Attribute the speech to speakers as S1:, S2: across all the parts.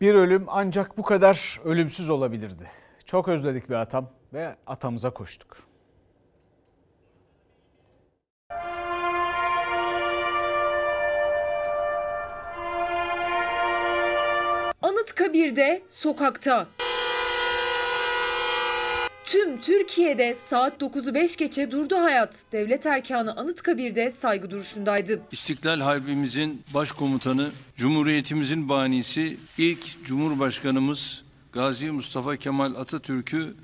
S1: Bir ölüm ancak bu kadar ölümsüz olabilirdi. Çok özledik bir atam ve atamıza koştuk.
S2: Anıtkabir'de sokakta. Tüm Türkiye'de saat 9'u 5 geçe durdu hayat. Devlet erkanı Anıtkabir'de saygı duruşundaydı.
S3: İstiklal Harbimizin başkomutanı, Cumhuriyetimizin banisi, ilk Cumhurbaşkanımız Gazi Mustafa Kemal Atatürk'ü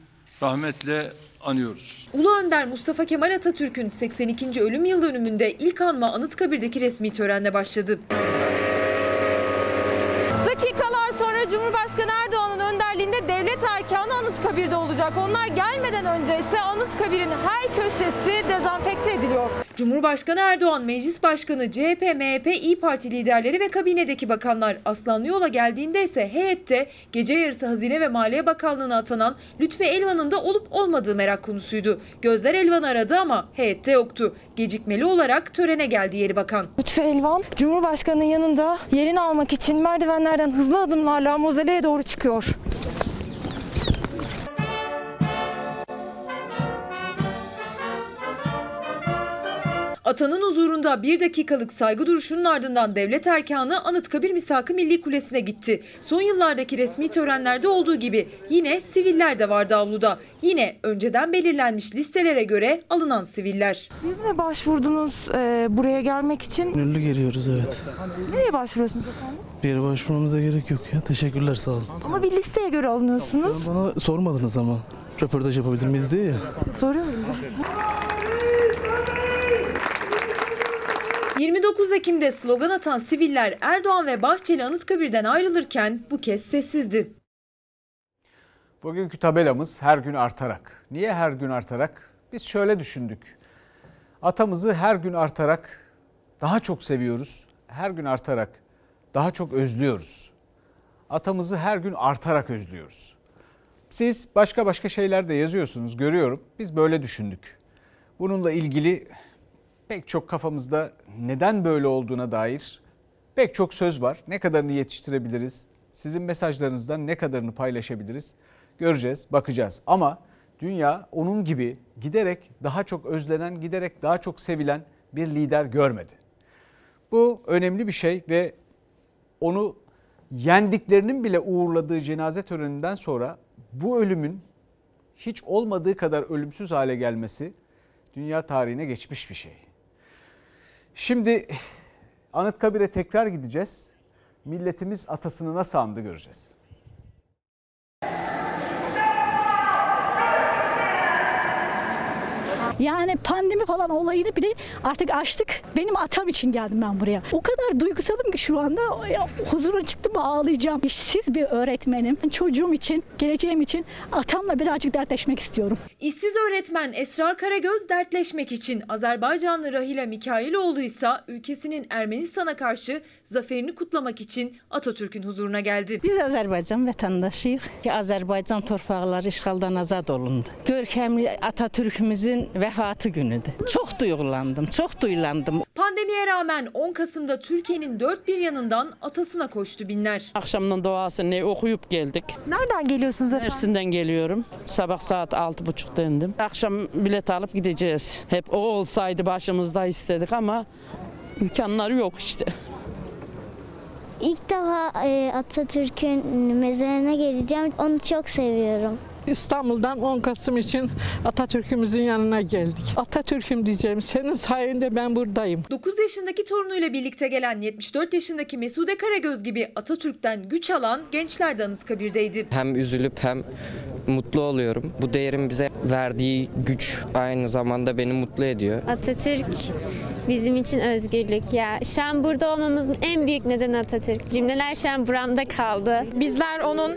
S3: rahmetle anıyoruz.
S2: Ulu Önder Mustafa Kemal Atatürk'ün 82. ölüm yıl dönümünde ilk anma Anıtkabir'deki resmi törenle başladı.
S4: Dakikalar sonra Cumhurbaşkanı Devlet erkanı Anıtkabir'de olacak. Onlar gelmeden önce ise Anıtkabir'in her köşesi dezenfekte ediliyor.
S2: Cumhurbaşkanı Erdoğan, Meclis Başkanı, CHP, MHP, İyi Parti liderleri ve kabinedeki bakanlar Aslanlı Yola geldiğinde ise heyette gece yarısı Hazine ve Maliye Bakanlığı'na atanan Lütfi Elvan'ın da olup olmadığı merak konusuydu. Gözler Elvan aradı ama heyette yoktu. Gecikmeli olarak törene geldi yeri bakan.
S4: Lütfü Elvan, Cumhurbaşkanı'nın yanında yerini almak için merdivenlerden hızlı adımlarla mozoleye doğru çıkıyor.
S2: Atanın huzurunda bir dakikalık saygı duruşunun ardından devlet erkanı Anıtkabir Misak-ı Milli Kulesi'ne gitti. Son yıllardaki resmi törenlerde olduğu gibi yine siviller de vardı avluda. Yine önceden belirlenmiş listelere göre alınan siviller.
S4: Siz mi başvurdunuz e, buraya gelmek için?
S5: Gönüllü geliyoruz evet.
S4: Nereye başvuruyorsunuz efendim?
S5: Bir yere başvurmamıza gerek yok ya. Teşekkürler sağ olun.
S4: Ama bir listeye göre alınıyorsunuz.
S5: Bana sormadınız ama. Röportaj yapabilir miyiz diye ya.
S4: Soruyorum.
S2: 29 Ekim'de slogan atan siviller Erdoğan ve Bahçeli Anıtkabir'den ayrılırken bu kez sessizdi.
S1: Bugünkü tabelamız her gün artarak. Niye her gün artarak? Biz şöyle düşündük. Atamızı her gün artarak daha çok seviyoruz. Her gün artarak daha çok özlüyoruz. Atamızı her gün artarak özlüyoruz. Siz başka başka şeyler de yazıyorsunuz görüyorum. Biz böyle düşündük. Bununla ilgili pek çok kafamızda neden böyle olduğuna dair pek çok söz var. Ne kadarını yetiştirebiliriz? Sizin mesajlarınızdan ne kadarını paylaşabiliriz? Göreceğiz, bakacağız. Ama dünya onun gibi giderek daha çok özlenen, giderek daha çok sevilen bir lider görmedi. Bu önemli bir şey ve onu yendiklerinin bile uğurladığı cenaze töreninden sonra bu ölümün hiç olmadığı kadar ölümsüz hale gelmesi dünya tarihine geçmiş bir şey. Şimdi Anıtkabir'e tekrar gideceğiz. Milletimiz atasını nasıl andı göreceğiz.
S6: Yani pandemi falan olayını bile artık açtık. Benim atam için geldim ben buraya. O kadar duygusalım ki şu anda ya, huzura çıktım mı ağlayacağım. İşsiz bir öğretmenim. Çocuğum için, geleceğim için atamla birazcık dertleşmek istiyorum.
S2: İşsiz öğretmen Esra Karagöz dertleşmek için Azerbaycanlı Rahile Mikailoğlu ise ülkesinin Ermenistan'a karşı zaferini kutlamak için Atatürk'ün huzuruna geldi.
S7: Biz Azərbaycan vətəndaşıyıq ki, Azərbaycan torpaqları işğaldan azad olundu. Görkəmli Atatürkümüzün vəfatı günüdür. Çox duyğulandım, çox duyulandım.
S2: Pandemiye rağmen 10 Kasım'da Türkiye'nin dört bir yanından atasına koştu binler.
S8: Akşamdan duasını okuyup geldik.
S4: Nereden geliyorsunuz efendim?
S8: Mersin'den geliyorum. Sabah saat altı buçukta indim. Akşam bilet alıp gideceğiz. Hep o olsaydı başımızda istedik ama imkanları yok işte.
S9: İlk defa e, Atatürk'ün mezarına geleceğim. Onu çok seviyorum.
S10: İstanbul'dan 10 Kasım için Atatürk'ümüzün yanına geldik. Atatürk'üm diyeceğim. Senin sayende ben buradayım.
S2: 9 yaşındaki torunuyla birlikte gelen 74 yaşındaki Mesude Karagöz gibi Atatürk'ten güç alan gençler de Anıtkabir'deydi.
S11: Hem üzülüp hem mutlu oluyorum. Bu değerin bize verdiği güç aynı zamanda beni mutlu ediyor.
S9: Atatürk bizim için özgürlük ya. Şu an burada olmamızın en büyük nedeni Atatürk. Cümleler şu an buramda kaldı.
S12: Bizler onun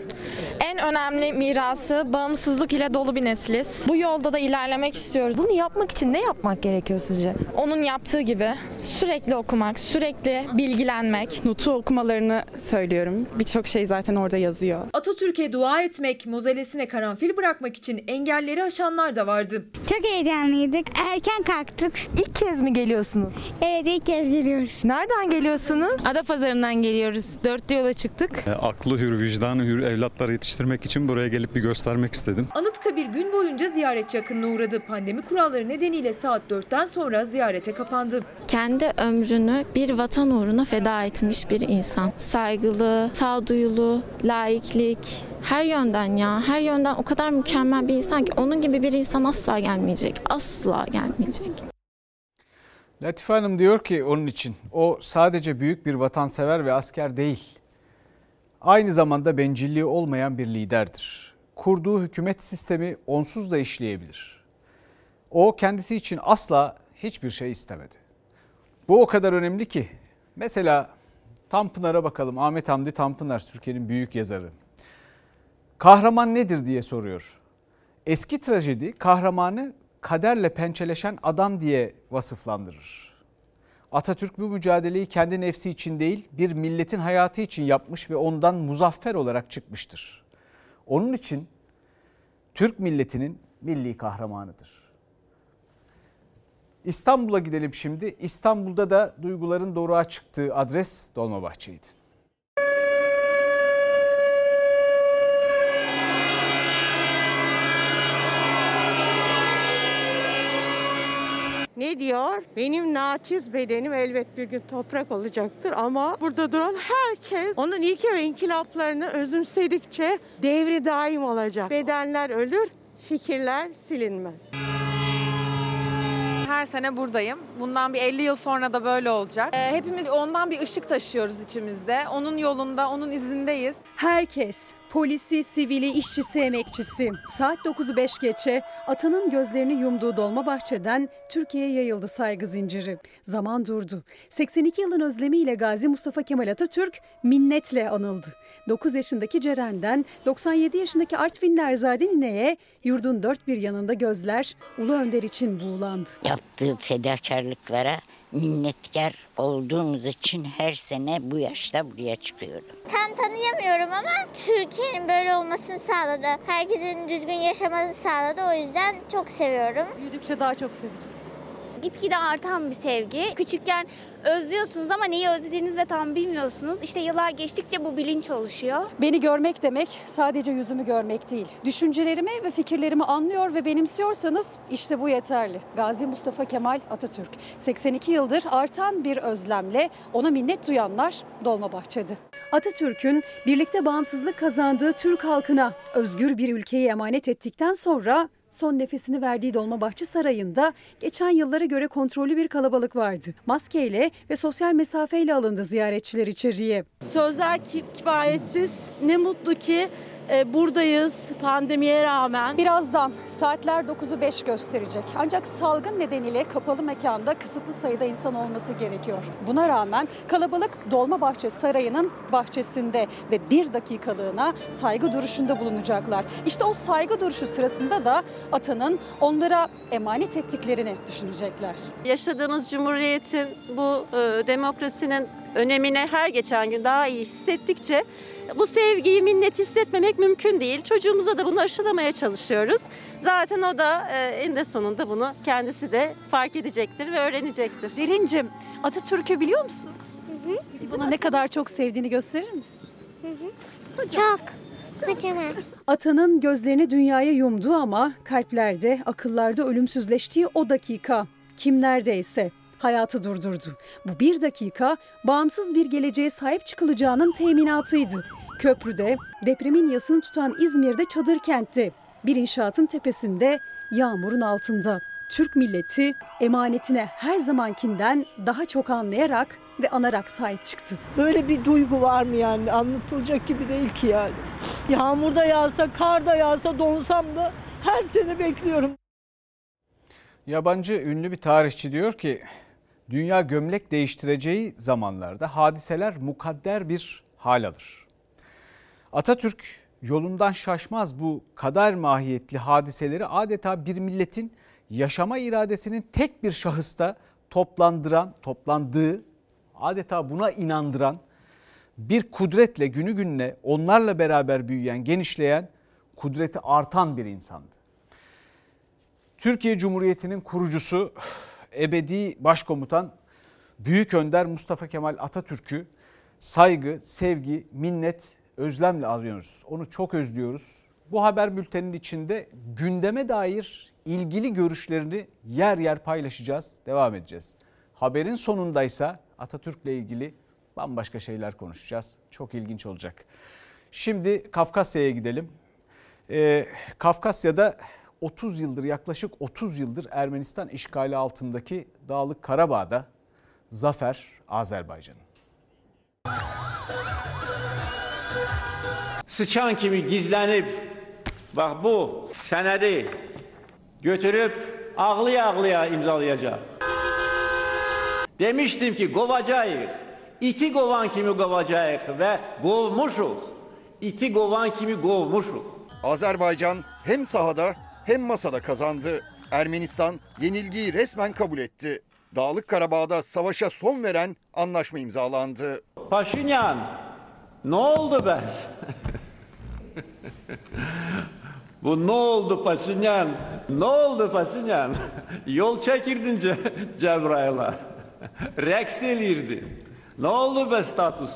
S12: en önemli mirası bağımsızlık ile dolu bir nesiliz. Bu yolda da ilerlemek istiyoruz.
S4: Bunu yapmak için ne yapmak gerekiyor sizce?
S12: Onun yaptığı gibi sürekli okumak, sürekli bilgilenmek.
S13: Notu okumalarını söylüyorum. Birçok şey zaten orada yazıyor.
S2: Atatürk'e dua etmek, mozelesine
S14: karanfil bırakmak için engelleri aşanlar da vardı.
S13: Çok heyecanlıydık. Erken kalktık.
S4: İlk kez mi geliyorsunuz?
S13: Evet ilk kez geliyoruz.
S4: Nereden geliyorsunuz?
S15: Adapazarı'ndan geliyoruz. Dörtlü yola çıktık.
S16: E, aklı hür, vicdanı hür evlatları yetiştirmek için buraya gelip bir göstermek istedim.
S14: Anıtkabir gün boyunca ziyaretçi akınına uğradı. Pandemi kuralları nedeniyle saat 4'ten sonra ziyarete kapandı.
S17: Kendi ömrünü bir vatan uğruna feda etmiş bir insan. Saygılı, sağduyulu, laiklik, her yönden ya, her yönden o kadar mükemmel bir insan ki onun gibi bir insan asla gelmeyecek. Asla gelmeyecek.
S1: Latife Hanım diyor ki onun için o sadece büyük bir vatansever ve asker değil. Aynı zamanda bencilliği olmayan bir liderdir. Kurduğu hükümet sistemi onsuz da işleyebilir. O kendisi için asla hiçbir şey istemedi. Bu o kadar önemli ki mesela Tanpınar'a bakalım. Ahmet Hamdi Tanpınar Türkiye'nin büyük yazarı. Kahraman nedir diye soruyor. Eski trajedi kahramanı kaderle pençeleşen adam diye vasıflandırır. Atatürk bu mücadeleyi kendi nefsi için değil bir milletin hayatı için yapmış ve ondan muzaffer olarak çıkmıştır. Onun için Türk milletinin milli kahramanıdır. İstanbul'a gidelim şimdi. İstanbul'da da duyguların doğruğa çıktığı adres Dolmabahçe'ydi.
S18: Ne diyor? Benim naçiz bedenim elbet bir gün toprak olacaktır ama burada duran herkes onun ilke ve inkılaplarını özümsedikçe devri daim olacak. Bedenler ölür, fikirler silinmez.
S19: Her sene buradayım. Bundan bir 50 yıl sonra da böyle olacak. Ee, hepimiz ondan bir ışık taşıyoruz içimizde. Onun yolunda, onun izindeyiz.
S20: Herkes, polisi, sivili, işçisi, emekçisi. Saat 9'u 5 geçe atanın gözlerini yumduğu Dolmabahçe'den Türkiye'ye yayıldı saygı zinciri. Zaman durdu. 82 yılın özlemiyle Gazi Mustafa Kemal Atatürk minnetle anıldı. 9 yaşındaki Ceren'den 97 yaşındaki Artvinli Erzade Nine'ye yurdun dört bir yanında gözler Ulu Önder için buğulandı.
S21: Yaptığı fedakarlıklara minnetkar olduğumuz için her sene bu yaşta buraya çıkıyorum.
S22: Tam tanıyamıyorum ama Türkiye'nin böyle olmasını sağladı. Herkesin düzgün yaşamasını sağladı. O yüzden çok seviyorum.
S20: Büyüdükçe daha çok seveceğiz.
S9: Gitgide artan bir sevgi. Küçükken özlüyorsunuz ama neyi özlediğinizi de tam bilmiyorsunuz. İşte yıllar geçtikçe bu bilinç oluşuyor.
S20: Beni görmek demek sadece yüzümü görmek değil. Düşüncelerimi ve fikirlerimi anlıyor ve benimsiyorsanız işte bu yeterli. Gazi Mustafa Kemal Atatürk. 82 yıldır artan bir özlemle ona minnet duyanlar Dolmabahçe'de. Atatürk'ün birlikte bağımsızlık kazandığı Türk halkına özgür bir ülkeyi emanet ettikten sonra son nefesini verdiği Dolmabahçe Sarayı'nda geçen yıllara göre kontrollü bir kalabalık vardı. Maskeyle ve sosyal mesafeyle alındı ziyaretçiler içeriye.
S23: Sözler kifayetsiz. Ne mutlu ki e, buradayız pandemiye rağmen.
S20: Birazdan saatler 9'u 5 gösterecek. Ancak salgın nedeniyle kapalı mekanda kısıtlı sayıda insan olması gerekiyor. Buna rağmen kalabalık Dolmabahçe Sarayı'nın bahçesinde ve bir dakikalığına saygı duruşunda bulunacaklar. İşte o saygı duruşu sırasında da atanın onlara emanet ettiklerini düşünecekler.
S23: Yaşadığımız cumhuriyetin bu e, demokrasinin önemine her geçen gün daha iyi hissettikçe bu sevgiyi, minnet hissetmemek mümkün değil. Çocuğumuza da bunu aşılamaya çalışıyoruz. Zaten o da e, eninde sonunda bunu kendisi de fark edecektir ve öğrenecektir.
S20: Derincim, Atatürk'ü biliyor musun? Bana ne kadar çok sevdiğini gösterir misin?
S22: Çok. Kocaman.
S20: Atanın gözlerini dünyaya yumdu ama kalplerde, akıllarda ölümsüzleştiği o dakika kim neredeyse hayatı durdurdu. Bu bir dakika bağımsız bir geleceğe sahip çıkılacağının teminatıydı. Köprüde, depremin yasını tutan İzmir'de çadır kentte, bir inşaatın tepesinde, yağmurun altında. Türk milleti emanetine her zamankinden daha çok anlayarak ve anarak sahip çıktı.
S10: Böyle bir duygu var mı yani anlatılacak gibi değil ki yani. Yağmurda yağsa, karda yağsa, donsam da her sene bekliyorum.
S1: Yabancı ünlü bir tarihçi diyor ki dünya gömlek değiştireceği zamanlarda hadiseler mukadder bir hal alır. Atatürk yolundan şaşmaz bu kader mahiyetli hadiseleri adeta bir milletin yaşama iradesinin tek bir şahısta toplandıran, toplandığı, adeta buna inandıran bir kudretle günü gününe onlarla beraber büyüyen, genişleyen kudreti artan bir insandı. Türkiye Cumhuriyeti'nin kurucusu ebedi başkomutan Büyük Önder Mustafa Kemal Atatürk'ü saygı, sevgi, minnet, özlemle alıyoruz. Onu çok özlüyoruz. Bu haber bülteninin içinde gündeme dair ilgili görüşlerini yer yer paylaşacağız, devam edeceğiz. Haberin sonundaysa Atatürk'le ilgili bambaşka şeyler konuşacağız. Çok ilginç olacak. Şimdi Kafkasya'ya gidelim. Ee, Kafkasya'da 30 yıldır yaklaşık 30 yıldır Ermenistan işgali altındaki Dağlık Karabağ'da zafer Azerbaycan'ın.
S24: Sıçan kimi gizlenip bak bu senedi götürüp ağlıya ağlıya imzalayacak. Demiştim ki kovacağız. İti kovan kimi kovacağız ve kovmuşuz. İti kovan kimi kovmuşuz.
S25: Azerbaycan hem sahada hem masada kazandı. Ermenistan yenilgiyi resmen kabul etti. Dağlık Karabağ'da savaşa son veren anlaşma imzalandı.
S24: Paşinyan ne oldu be? Bu ne oldu Paşinyan? Ne oldu Paşinyan? Yol çekirdin Ce Cebrail'a. Reks elirdin. Ne oldu be status?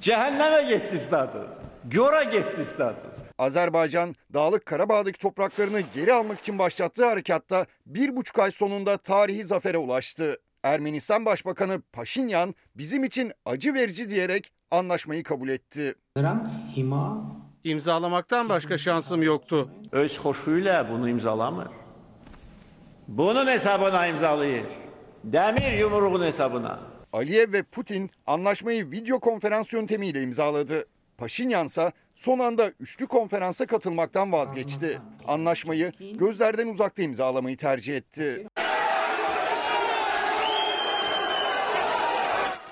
S24: Cehenneme gitti status. Göre gitti status.
S25: Azerbaycan, Dağlık Karabağ'daki topraklarını geri almak için başlattığı harekatta bir buçuk ay sonunda tarihi zafere ulaştı. Ermenistan Başbakanı Paşinyan bizim için acı verici diyerek anlaşmayı kabul etti.
S24: İmzalamaktan başka şansım yoktu. Öz hoşuyla bunu imzalamır. Bunun hesabına imzalayır. Demir yumruğun hesabına.
S25: Aliyev ve Putin anlaşmayı video konferans yöntemiyle imzaladı. Paşinyan ise son anda üçlü konferansa katılmaktan vazgeçti. Anlaşmayı gözlerden uzakta imzalamayı tercih etti.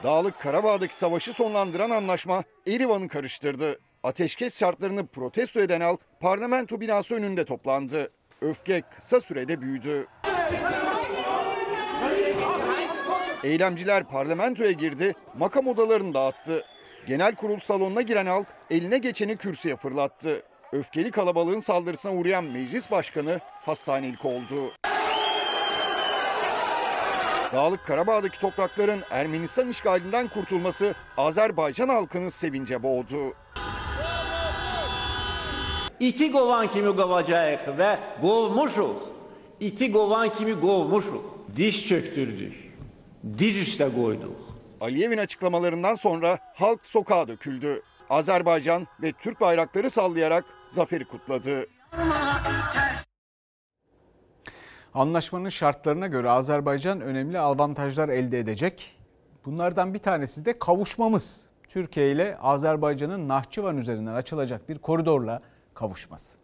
S25: Dağlık Karabağ'daki savaşı sonlandıran anlaşma Erivan'ı karıştırdı. Ateşkes şartlarını protesto eden halk parlamento binası önünde toplandı. Öfke kısa sürede büyüdü. Eylemciler parlamentoya girdi, makam odalarını dağıttı. Genel kurul salonuna giren halk eline geçeni kürsüye fırlattı. Öfkeli kalabalığın saldırısına uğrayan meclis başkanı hastanelik oldu. Dağlık Karabağ'daki toprakların Ermenistan işgalinden kurtulması Azerbaycan halkını sevince boğdu.
S24: İti kovan kimi kovacağız ve kovmuşuz. İti kovan kimi kovmuşuz. Diş çöktürdük. Diz üste koyduk.
S25: Aliyev'in açıklamalarından sonra halk sokağa döküldü. Azerbaycan ve Türk bayrakları sallayarak zaferi kutladı.
S1: Anlaşmanın şartlarına göre Azerbaycan önemli avantajlar elde edecek. Bunlardan bir tanesi de kavuşmamız. Türkiye ile Azerbaycan'ın Nahçıvan üzerinden açılacak bir koridorla kavuşması.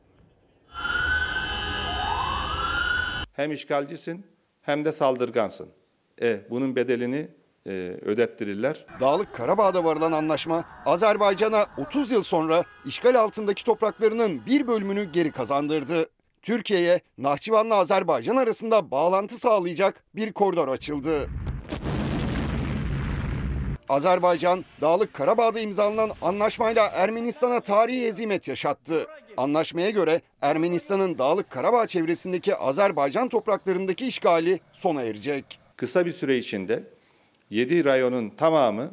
S26: Hem işgalcisin hem de saldırgansın. E, bunun bedelini e, ödettirirler.
S25: Dağlık Karabağ'da varılan anlaşma Azerbaycan'a 30 yıl sonra işgal altındaki topraklarının bir bölümünü geri kazandırdı. Türkiye'ye Nahçıvan'la Azerbaycan arasında bağlantı sağlayacak bir koridor açıldı. Azerbaycan, Dağlık Karabağ'da imzalanan anlaşmayla Ermenistan'a tarihi hezimet yaşattı. Anlaşmaya göre Ermenistan'ın Dağlık Karabağ çevresindeki Azerbaycan topraklarındaki işgali sona erecek.
S26: Kısa bir süre içinde 7 rayonun tamamı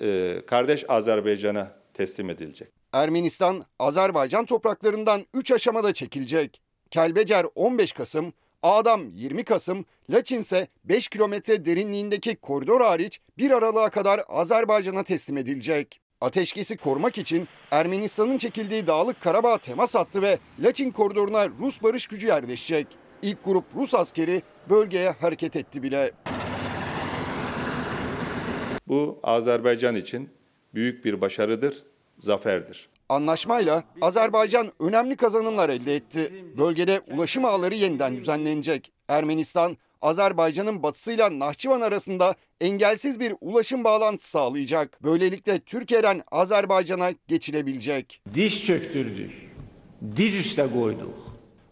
S26: e, kardeş Azerbaycan'a teslim edilecek.
S25: Ermenistan, Azerbaycan topraklarından 3 aşamada çekilecek. Kelbecer 15 Kasım, Ağdam 20 Kasım, Laçin ise 5 kilometre derinliğindeki koridor hariç 1 Aralık'a kadar Azerbaycan'a teslim edilecek. Ateşkesi korumak için Ermenistan'ın çekildiği Dağlık Karabağ temas hattı ve Laçin koridoruna Rus barış gücü yerleşecek. İlk grup Rus askeri bölgeye hareket etti bile.
S26: Bu Azerbaycan için büyük bir başarıdır, zaferdir.
S25: Anlaşmayla Azerbaycan önemli kazanımlar elde etti. Bölgede ulaşım ağları yeniden düzenlenecek. Ermenistan, Azerbaycan'ın batısıyla Nahçıvan arasında engelsiz bir ulaşım bağlantısı sağlayacak. Böylelikle Türkiye'den Azerbaycan'a geçilebilecek.
S24: Diş çöktürdük. Diz üste koyduk.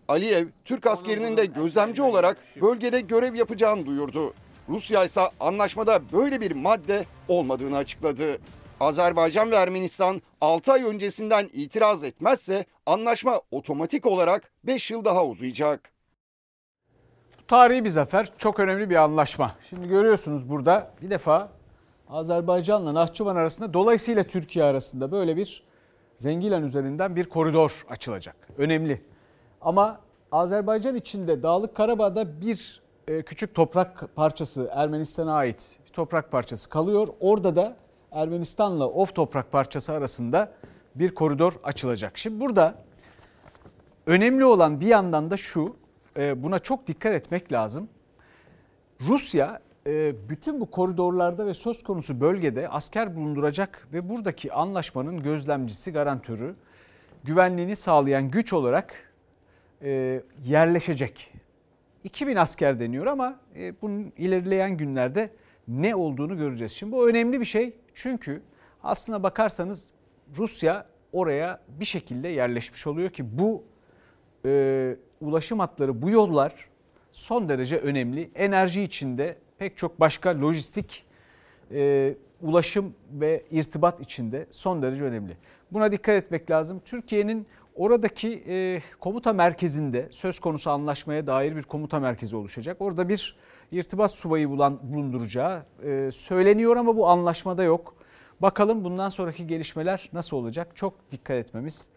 S25: Aliyev, Türk askerinin de gözlemci olarak bölgede görev yapacağını duyurdu. Rusya ise anlaşmada böyle bir madde olmadığını açıkladı. Azerbaycan ve Ermenistan 6 ay öncesinden itiraz etmezse anlaşma otomatik olarak 5 yıl daha uzayacak.
S1: Tarihi bir zafer, çok önemli bir anlaşma. Şimdi görüyorsunuz burada bir defa Azerbaycan'la Nahçıvan arasında dolayısıyla Türkiye arasında böyle bir Zengilan üzerinden bir koridor açılacak. Önemli. Ama Azerbaycan içinde Dağlık Karabağ'da bir e, küçük toprak parçası Ermenistan'a ait bir toprak parçası kalıyor. Orada da Ermenistan'la Of toprak parçası arasında bir koridor açılacak. Şimdi burada önemli olan bir yandan da şu, e, buna çok dikkat etmek lazım. Rusya e, bütün bu koridorlarda ve söz konusu bölgede asker bulunduracak ve buradaki anlaşmanın gözlemcisi, garantörü, güvenliğini sağlayan güç olarak e, yerleşecek. 2000 asker deniyor ama bunun ilerleyen günlerde ne olduğunu göreceğiz. Şimdi bu önemli bir şey çünkü aslına bakarsanız Rusya oraya bir şekilde yerleşmiş oluyor ki bu e, ulaşım hatları, bu yollar son derece önemli. Enerji içinde pek çok başka lojistik e, ulaşım ve irtibat içinde son derece önemli. Buna dikkat etmek lazım. Türkiye'nin oradaki e, komuta merkezinde söz konusu anlaşmaya dair bir komuta merkezi oluşacak. Orada bir irtibat subayı bulan, bulunduracağı e, söyleniyor ama bu anlaşmada yok. Bakalım bundan sonraki gelişmeler nasıl olacak? Çok dikkat etmemiz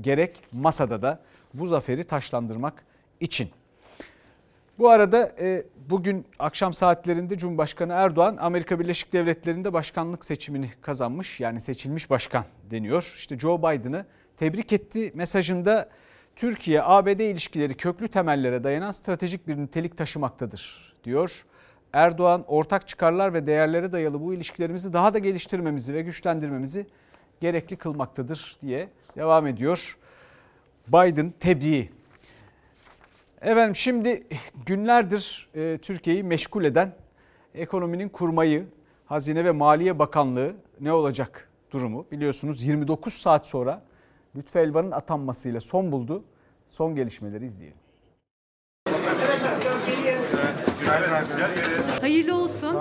S1: gerek masada da bu zaferi taşlandırmak için. Bu arada e, bugün akşam saatlerinde Cumhurbaşkanı Erdoğan Amerika Birleşik Devletleri'nde başkanlık seçimini kazanmış. Yani seçilmiş başkan deniyor. İşte Joe Biden'ı tebrik etti. Mesajında Türkiye-ABD ilişkileri köklü temellere dayanan stratejik bir nitelik taşımaktadır diyor. Erdoğan ortak çıkarlar ve değerlere dayalı bu ilişkilerimizi daha da geliştirmemizi ve güçlendirmemizi gerekli kılmaktadır diye devam ediyor. Biden tebriği. Efendim şimdi günlerdir e, Türkiye'yi meşgul eden ekonominin kurmayı, Hazine ve Maliye Bakanlığı ne olacak durumu biliyorsunuz 29 saat sonra Lütfü Elvan'ın atanmasıyla son buldu. Son gelişmeleri izleyelim.
S27: Hayırlı olsun.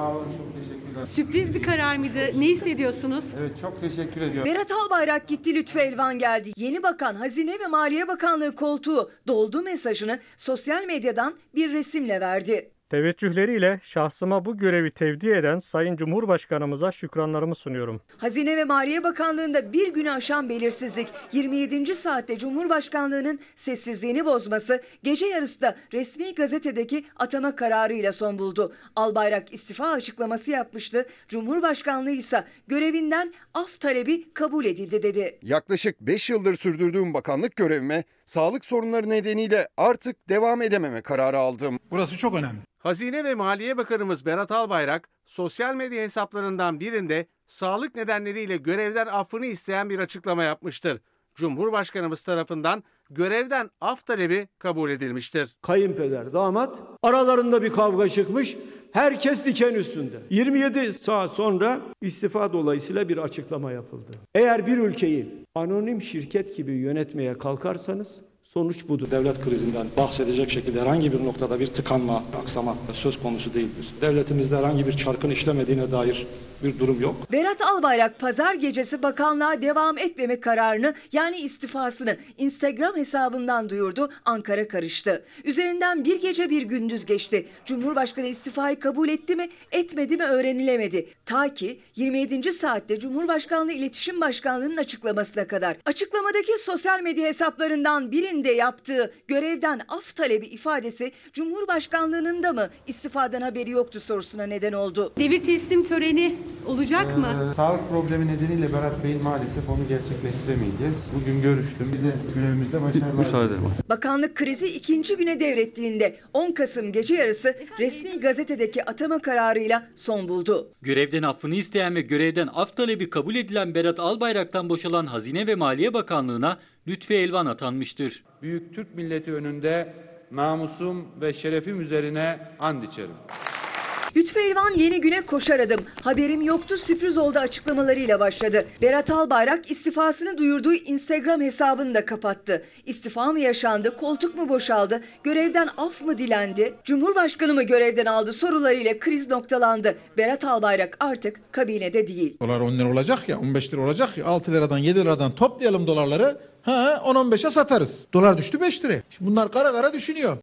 S27: Sürpriz bir karar mıydı? Ne hissediyorsunuz?
S2: Evet çok teşekkür ediyorum.
S28: Berat Albayrak gitti Lütfü Elvan geldi. Yeni bakan Hazine ve Maliye Bakanlığı koltuğu doldu mesajını sosyal medyadan bir resimle verdi.
S29: Teveccühleriyle şahsıma bu görevi tevdi eden Sayın Cumhurbaşkanımıza şükranlarımı sunuyorum.
S28: Hazine ve Maliye Bakanlığı'nda bir günü aşan belirsizlik 27. saatte Cumhurbaşkanlığı'nın sessizliğini bozması gece yarısı da resmi gazetedeki atama kararıyla son buldu. Albayrak istifa açıklaması yapmıştı. Cumhurbaşkanlığı ise görevinden af talebi kabul edildi dedi.
S25: Yaklaşık 5 yıldır sürdürdüğüm bakanlık görevime sağlık sorunları nedeniyle artık devam edememe kararı aldım.
S30: Burası çok önemli. Hazine ve Maliye Bakanımız Berat Albayrak sosyal medya hesaplarından birinde sağlık nedenleriyle görevden affını isteyen bir açıklama yapmıştır. Cumhurbaşkanımız tarafından görevden af talebi kabul edilmiştir.
S31: Kayınpeder, damat aralarında bir kavga çıkmış. Herkes diken üstünde. 27 saat sonra istifa dolayısıyla bir açıklama yapıldı. Eğer bir ülkeyi anonim şirket gibi yönetmeye kalkarsanız Sonuç budur.
S32: Devlet krizinden bahsedecek şekilde herhangi bir noktada bir tıkanma, aksama söz konusu değildir. Devletimizde herhangi bir çarkın işlemediğine dair bir durum yok.
S28: Berat Albayrak pazar gecesi bakanlığa devam etmeme kararını yani istifasını Instagram hesabından duyurdu. Ankara karıştı. Üzerinden bir gece bir gündüz geçti. Cumhurbaşkanı istifayı kabul etti mi etmedi mi öğrenilemedi. Ta ki 27. saatte Cumhurbaşkanlığı İletişim Başkanlığı'nın açıklamasına kadar. Açıklamadaki sosyal medya hesaplarından birinde yaptığı görevden af talebi ifadesi Cumhurbaşkanlığının da mı istifadan haberi yoktu sorusuna neden oldu.
S27: Devir teslim töreni olacak mı?
S30: Ee, sağlık problemi nedeniyle Berat Bey'in maalesef onu gerçekleştiremeyeceğiz. Bugün görüştüm. Bize görevimizde başarılar.
S32: Müsaade ederim.
S28: Bakanlık krizi ikinci güne devrettiğinde 10 Kasım gece yarısı resmi gazetedeki atama kararıyla son buldu.
S33: Görevden affını isteyen ve görevden af talebi kabul edilen Berat Albayrak'tan boşalan Hazine ve Maliye Bakanlığı'na Lütfi Elvan atanmıştır.
S30: Büyük Türk milleti önünde namusum ve şerefim üzerine and içerim.
S28: Lütfü Elvan yeni güne koşar adım. Haberim yoktu sürpriz oldu açıklamalarıyla başladı. Berat Albayrak istifasını duyurduğu Instagram hesabını da kapattı. İstifa mı yaşandı, koltuk mu boşaldı, görevden af mı dilendi, Cumhurbaşkanı mı görevden aldı sorularıyla kriz noktalandı. Berat Albayrak artık kabinede değil.
S34: Dolar 10 lira olacak ya 15 lira olacak ya 6 liradan 7 liradan toplayalım dolarları. Ha 10-15'e satarız. Dolar düştü 5 liraya. Şimdi bunlar kara kara düşünüyor.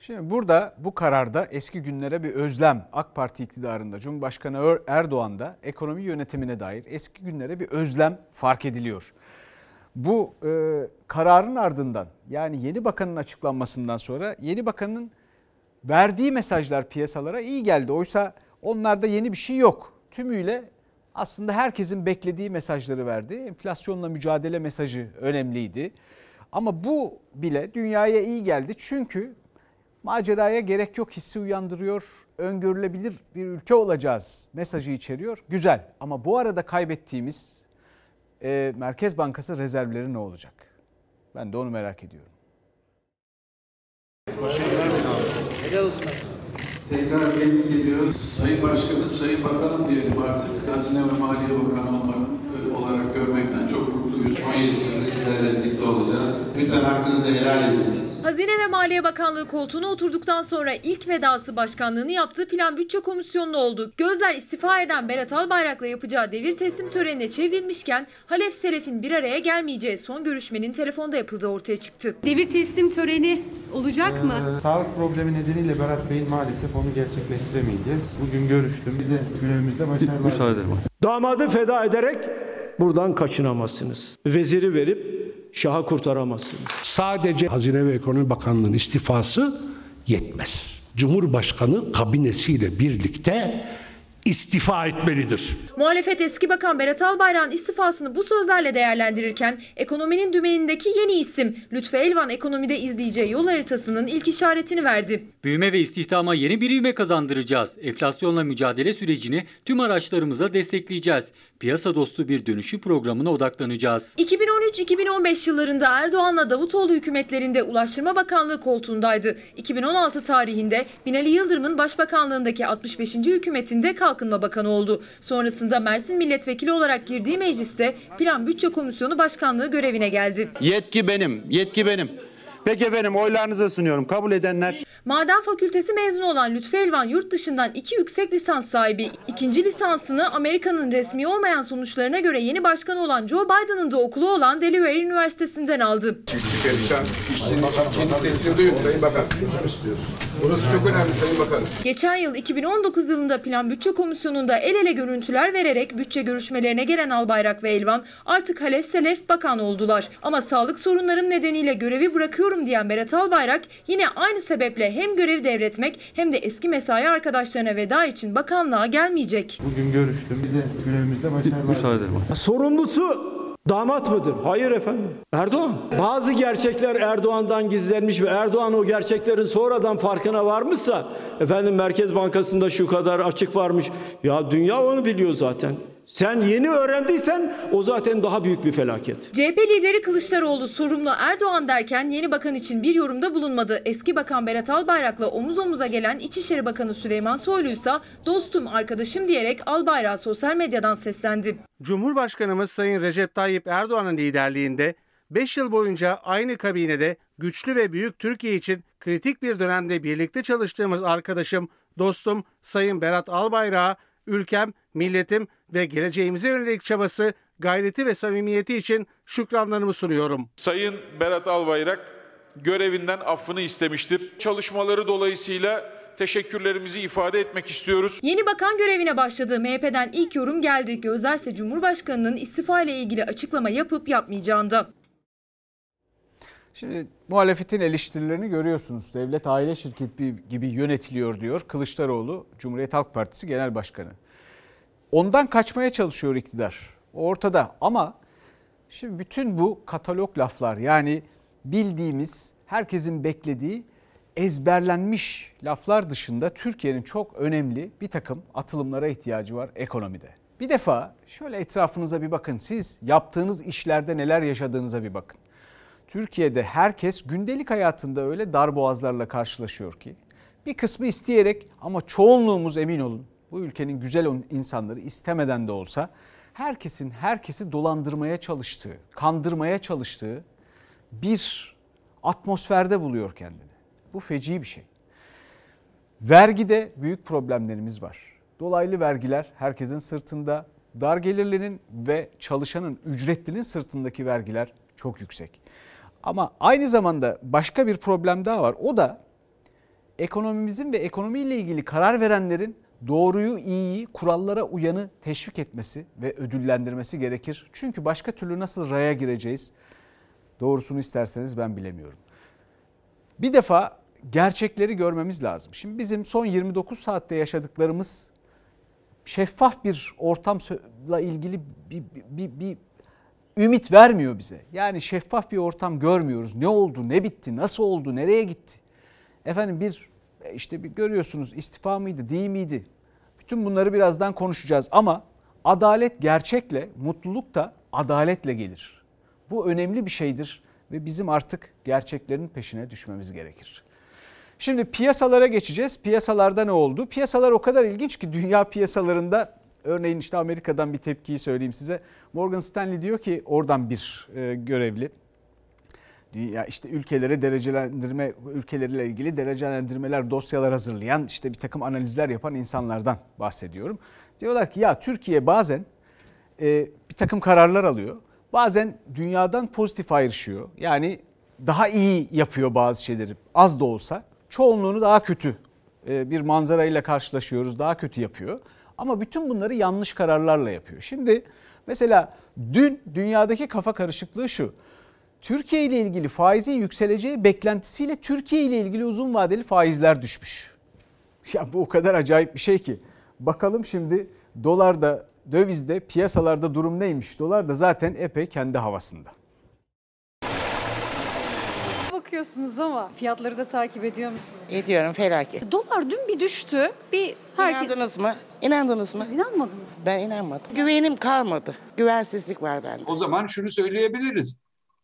S1: Şimdi burada bu kararda eski günlere bir özlem AK Parti iktidarında Cumhurbaşkanı Erdoğan'da ekonomi yönetimine dair eski günlere bir özlem fark ediliyor. Bu e, kararın ardından yani yeni bakanın açıklanmasından sonra yeni bakanın verdiği mesajlar piyasalara iyi geldi. Oysa onlarda yeni bir şey yok. Tümüyle aslında herkesin beklediği mesajları verdi. Enflasyonla mücadele mesajı önemliydi. Ama bu bile dünyaya iyi geldi. Çünkü maceraya gerek yok hissi uyandırıyor. Öngörülebilir bir ülke olacağız mesajı içeriyor. Güzel ama bu arada kaybettiğimiz e, Merkez Bankası rezervleri ne olacak? Ben de onu merak ediyorum.
S35: Başarılar Helal olsun. Tekrar tebrik ediyoruz. Sayın Başkanım, Sayın Bakanım diyelim artık. Hazine ve Maliye Bakanı olmak, e, olarak görmekten çok mutluyuz. 17'sinde sizlerle birlikte olacağız. Lütfen hakkınızı helal ediniz.
S2: Hazine ve Maliye Bakanlığı koltuğuna oturduktan sonra ilk vedası başkanlığını yaptığı Plan Bütçe Komisyonu'na oldu. Gözler istifa eden Berat Albayrak'la yapacağı devir teslim törenine çevrilmişken Halef Selef'in bir araya gelmeyeceği son görüşmenin telefonda yapıldığı ortaya çıktı.
S27: Devir teslim töreni olacak mı?
S36: Ee, sağlık problemi nedeniyle Berat Bey'in maalesef onu gerçekleştiremeyeceğiz. Bugün görüştüm. Bize görevimizde başarılar.
S31: Müsaade ederim. Damadı feda ederek buradan kaçınamazsınız. Veziri verip şahı kurtaramazsınız.
S37: Sadece Hazine ve Ekonomi Bakanlığı'nın istifası yetmez. Cumhurbaşkanı kabinesiyle birlikte istifa etmelidir.
S2: Muhalefet eski bakan Berat Albayrak'ın istifasını bu sözlerle değerlendirirken ekonominin dümenindeki yeni isim Lütfü Elvan ekonomide izleyeceği yol haritasının ilk işaretini verdi.
S33: Büyüme ve istihdama yeni bir ivme kazandıracağız. Enflasyonla mücadele sürecini tüm araçlarımızla destekleyeceğiz. Piyasa dostu bir dönüşüm programına odaklanacağız.
S2: 2013-2015 yıllarında Erdoğan'la Davutoğlu hükümetlerinde Ulaştırma Bakanlığı koltuğundaydı. 2016 tarihinde Binali Yıldırım'ın başbakanlığındaki 65. hükümetinde Kalkınma Bakanı oldu. Sonrasında Mersin milletvekili olarak girdiği mecliste Plan Bütçe Komisyonu Başkanlığı görevine geldi.
S38: Yetki benim, yetki benim. Peki efendim oylarınıza sunuyorum. Kabul edenler.
S2: Maden Fakültesi mezunu olan Lütfü Elvan yurt dışından iki yüksek lisans sahibi. İkinci lisansını Amerika'nın resmi olmayan sonuçlarına göre yeni başkan olan Joe Biden'ın da okulu olan Delaware Üniversitesi'nden aldı.
S39: Perişan işçinin, işçinin sesini duyun Sayın Bakan. Burası çok önemli Sayın Bakan.
S2: Geçen yıl 2019 yılında Plan Bütçe Komisyonu'nda el ele görüntüler vererek bütçe görüşmelerine gelen Albayrak ve Elvan artık halef selef bakan oldular. Ama sağlık sorunlarım nedeniyle görevi bırakıyorum diyen Berat Albayrak yine aynı sebeple hem görev devretmek hem de eski mesai arkadaşlarına veda için bakanlığa gelmeyecek.
S36: Bugün görüştüm. Bize görevimizde başarılar.
S31: Müsaade ederim. Sorumlusu damat mıdır? Hayır efendim. Erdoğan. Bazı gerçekler Erdoğan'dan gizlenmiş ve Erdoğan o gerçeklerin sonradan farkına varmışsa efendim Merkez Bankası'nda şu kadar açık varmış. Ya dünya onu biliyor zaten. Sen yeni öğrendiysen o zaten daha büyük bir felaket.
S2: CHP lideri Kılıçdaroğlu sorumlu Erdoğan derken yeni bakan için bir yorumda bulunmadı. Eski bakan Berat Albayrak'la omuz omuza gelen İçişleri Bakanı Süleyman Soylu ise dostum arkadaşım diyerek Albayrak'a sosyal medyadan seslendi.
S30: Cumhurbaşkanımız Sayın Recep Tayyip Erdoğan'ın liderliğinde 5 yıl boyunca aynı kabinede güçlü ve büyük Türkiye için kritik bir dönemde birlikte çalıştığımız arkadaşım, dostum Sayın Berat Albayrak'a ülkem, milletim ve geleceğimize yönelik çabası, gayreti ve samimiyeti için şükranlarımı sunuyorum.
S40: Sayın Berat Albayrak görevinden affını istemiştir. Çalışmaları dolayısıyla teşekkürlerimizi ifade etmek istiyoruz.
S2: Yeni bakan görevine başladığı MHP'den ilk yorum geldi. Gözlerse Cumhurbaşkanı'nın istifa ile ilgili açıklama yapıp yapmayacağında.
S1: Şimdi muhalefetin eleştirilerini görüyorsunuz. Devlet aile şirketi gibi yönetiliyor diyor Kılıçdaroğlu, Cumhuriyet Halk Partisi Genel Başkanı. Ondan kaçmaya çalışıyor iktidar. Ortada ama şimdi bütün bu katalog laflar yani bildiğimiz, herkesin beklediği ezberlenmiş laflar dışında Türkiye'nin çok önemli bir takım atılımlara ihtiyacı var ekonomide. Bir defa şöyle etrafınıza bir bakın. Siz yaptığınız işlerde neler yaşadığınıza bir bakın. Türkiye'de herkes gündelik hayatında öyle dar boğazlarla karşılaşıyor ki Bir kısmı isteyerek ama çoğunluğumuz emin olun bu ülkenin güzel insanları istemeden de olsa herkesin herkesi dolandırmaya çalıştığı, kandırmaya çalıştığı bir atmosferde buluyor kendini. Bu feci bir şey. Vergide büyük problemlerimiz var. Dolaylı vergiler herkesin sırtında, dar gelirlinin ve çalışanın, ücretlinin sırtındaki vergiler çok yüksek. Ama aynı zamanda başka bir problem daha var. O da ekonomimizin ve ekonomiyle ilgili karar verenlerin doğruyu, iyiyi, kurallara uyanı teşvik etmesi ve ödüllendirmesi gerekir. Çünkü başka türlü nasıl raya gireceğiz? Doğrusunu isterseniz ben bilemiyorum. Bir defa gerçekleri görmemiz lazım. Şimdi bizim son 29 saatte yaşadıklarımız şeffaf bir ortamla ilgili bir, bir, bir, bir ümit vermiyor bize. Yani şeffaf bir ortam görmüyoruz. Ne oldu, ne bitti, nasıl oldu, nereye gitti? Efendim bir işte bir görüyorsunuz istifa mıydı, değil miydi? Bütün bunları birazdan konuşacağız ama adalet gerçekle, mutluluk da adaletle gelir. Bu önemli bir şeydir ve bizim artık gerçeklerin peşine düşmemiz gerekir. Şimdi piyasalara geçeceğiz. Piyasalarda ne oldu? Piyasalar o kadar ilginç ki dünya piyasalarında örneğin işte Amerika'dan bir tepkiyi söyleyeyim size. Morgan Stanley diyor ki oradan bir e, görevli ya işte ülkelere derecelendirme ülkeleriyle ilgili derecelendirmeler dosyalar hazırlayan işte bir takım analizler yapan insanlardan bahsediyorum. Diyorlar ki ya Türkiye bazen e, bir takım kararlar alıyor. Bazen dünyadan pozitif ayrışıyor. Yani daha iyi yapıyor bazı şeyleri az da olsa. Çoğunluğunu daha kötü e, bir manzarayla karşılaşıyoruz daha kötü yapıyor. Ama bütün bunları yanlış kararlarla yapıyor. Şimdi mesela dün dünyadaki kafa karışıklığı şu. Türkiye ile ilgili faizin yükseleceği beklentisiyle Türkiye ile ilgili uzun vadeli faizler düşmüş. Ya bu o kadar acayip bir şey ki. Bakalım şimdi dolarda, dövizde, piyasalarda durum neymiş? Dolar da zaten epey kendi havasında.
S20: Bakıyorsunuz ama fiyatları da takip ediyor musunuz?
S41: Ediyorum felaket.
S20: Dolar dün bir düştü. Bir herkes...
S41: İnandınız mı? İnandınız mı?
S20: Siz inanmadınız mı?
S41: Ben inanmadım. Güvenim kalmadı. Güvensizlik var bende.
S42: O zaman şunu söyleyebiliriz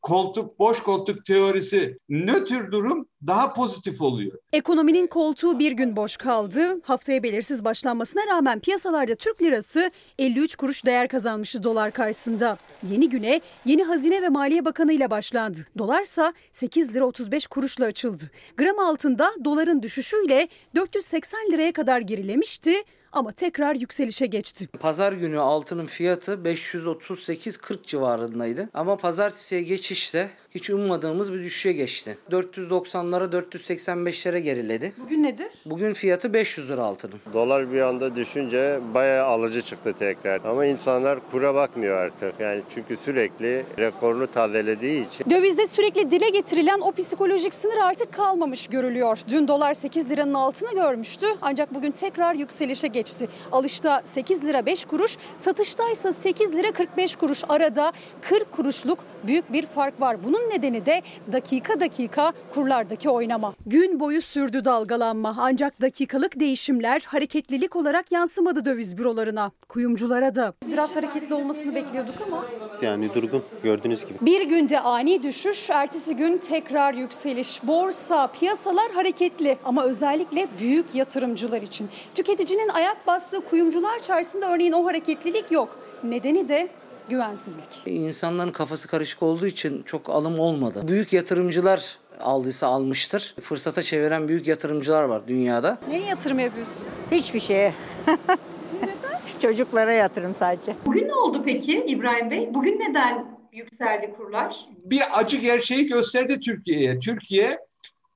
S42: koltuk, boş koltuk teorisi nötr durum daha pozitif oluyor.
S20: Ekonominin koltuğu bir gün boş kaldı. Haftaya belirsiz başlanmasına rağmen piyasalarda Türk lirası 53 kuruş değer kazanmıştı dolar karşısında. Yeni güne yeni Hazine ve Maliye Bakanı ile başlandı. Dolarsa 8 lira 35 kuruşla açıldı. Gram altında doların düşüşüyle 480 liraya kadar gerilemişti ama tekrar yükselişe geçti.
S43: Pazar günü altının fiyatı 538-40 civarındaydı. Ama pazartesiye geçişte hiç ummadığımız bir düşüşe geçti. 490'lara 485'lere geriledi.
S20: Bugün nedir?
S43: Bugün fiyatı 500 lira altının.
S44: Dolar bir anda düşünce bayağı alıcı çıktı tekrar. Ama insanlar kura bakmıyor artık. Yani çünkü sürekli rekorunu tazelediği için.
S20: Dövizde sürekli dile getirilen o psikolojik sınır artık kalmamış görülüyor. Dün dolar 8 liranın altını görmüştü ancak bugün tekrar yükselişe geçti. Alışta 8 lira 5 kuruş, satışta ise 8 lira 45 kuruş. Arada 40 kuruşluk büyük bir fark var. Bunun nedeni de dakika dakika kurlardaki oynama. Gün boyu sürdü dalgalanma ancak dakikalık değişimler hareketlilik olarak yansımadı döviz bürolarına. Kuyumculara da. Biraz hareketli olmasını bekliyorduk ama.
S44: Yani durgun gördüğünüz gibi.
S20: Bir günde ani düşüş, ertesi gün tekrar yükseliş. Borsa, piyasalar hareketli ama özellikle büyük yatırımcılar için. Tüketicinin ayak bastığı kuyumcular çarşısında örneğin o hareketlilik yok. Nedeni de güvensizlik.
S43: İnsanların kafası karışık olduğu için çok alım olmadı. Büyük yatırımcılar aldıysa almıştır. Fırsata çeviren büyük yatırımcılar var dünyada.
S20: Neye yatırım yapıyorsunuz?
S45: Hiçbir şeye. Çocuklara yatırım sadece.
S20: Bugün ne oldu peki İbrahim Bey? Bugün neden yükseldi kurlar?
S42: Bir acı gerçeği gösterdi Türkiye'ye. Türkiye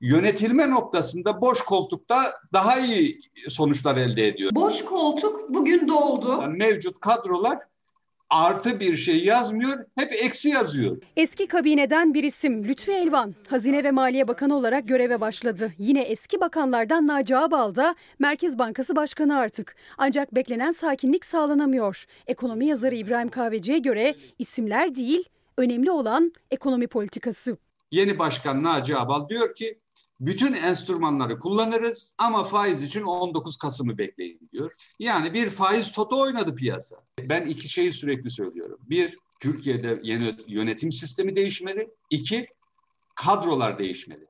S42: yönetilme noktasında boş koltukta daha iyi sonuçlar elde ediyor.
S20: Boş koltuk bugün doldu.
S42: Yani mevcut kadrolar artı bir şey yazmıyor, hep eksi yazıyor.
S20: Eski kabineden bir isim Lütfi Elvan, Hazine ve Maliye Bakanı olarak göreve başladı. Yine eski bakanlardan Naci Ağbal da Merkez Bankası Başkanı artık. Ancak beklenen sakinlik sağlanamıyor. Ekonomi yazarı İbrahim Kahveci'ye göre isimler değil, önemli olan ekonomi politikası.
S42: Yeni başkan Naci Ağbal diyor ki bütün enstrümanları kullanırız ama faiz için 19 Kasım'ı bekleyin diyor. Yani bir faiz toto oynadı piyasa. Ben iki şeyi sürekli söylüyorum. Bir, Türkiye'de yeni yönetim sistemi değişmeli. İki, kadrolar değişmeli.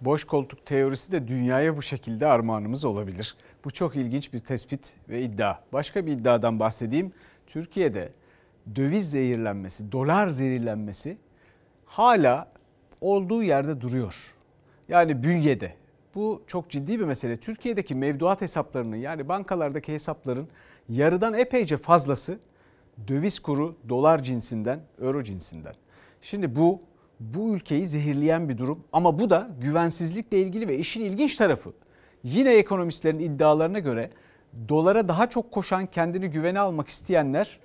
S1: Boş koltuk teorisi de dünyaya bu şekilde armağanımız olabilir. Bu çok ilginç bir tespit ve iddia. Başka bir iddiadan bahsedeyim. Türkiye'de döviz zehirlenmesi, dolar zehirlenmesi hala olduğu yerde duruyor. Yani bünyede. Bu çok ciddi bir mesele. Türkiye'deki mevduat hesaplarının yani bankalardaki hesapların yarıdan epeyce fazlası döviz kuru dolar cinsinden, euro cinsinden. Şimdi bu bu ülkeyi zehirleyen bir durum ama bu da güvensizlikle ilgili ve işin ilginç tarafı. Yine ekonomistlerin iddialarına göre dolara daha çok koşan kendini güvene almak isteyenler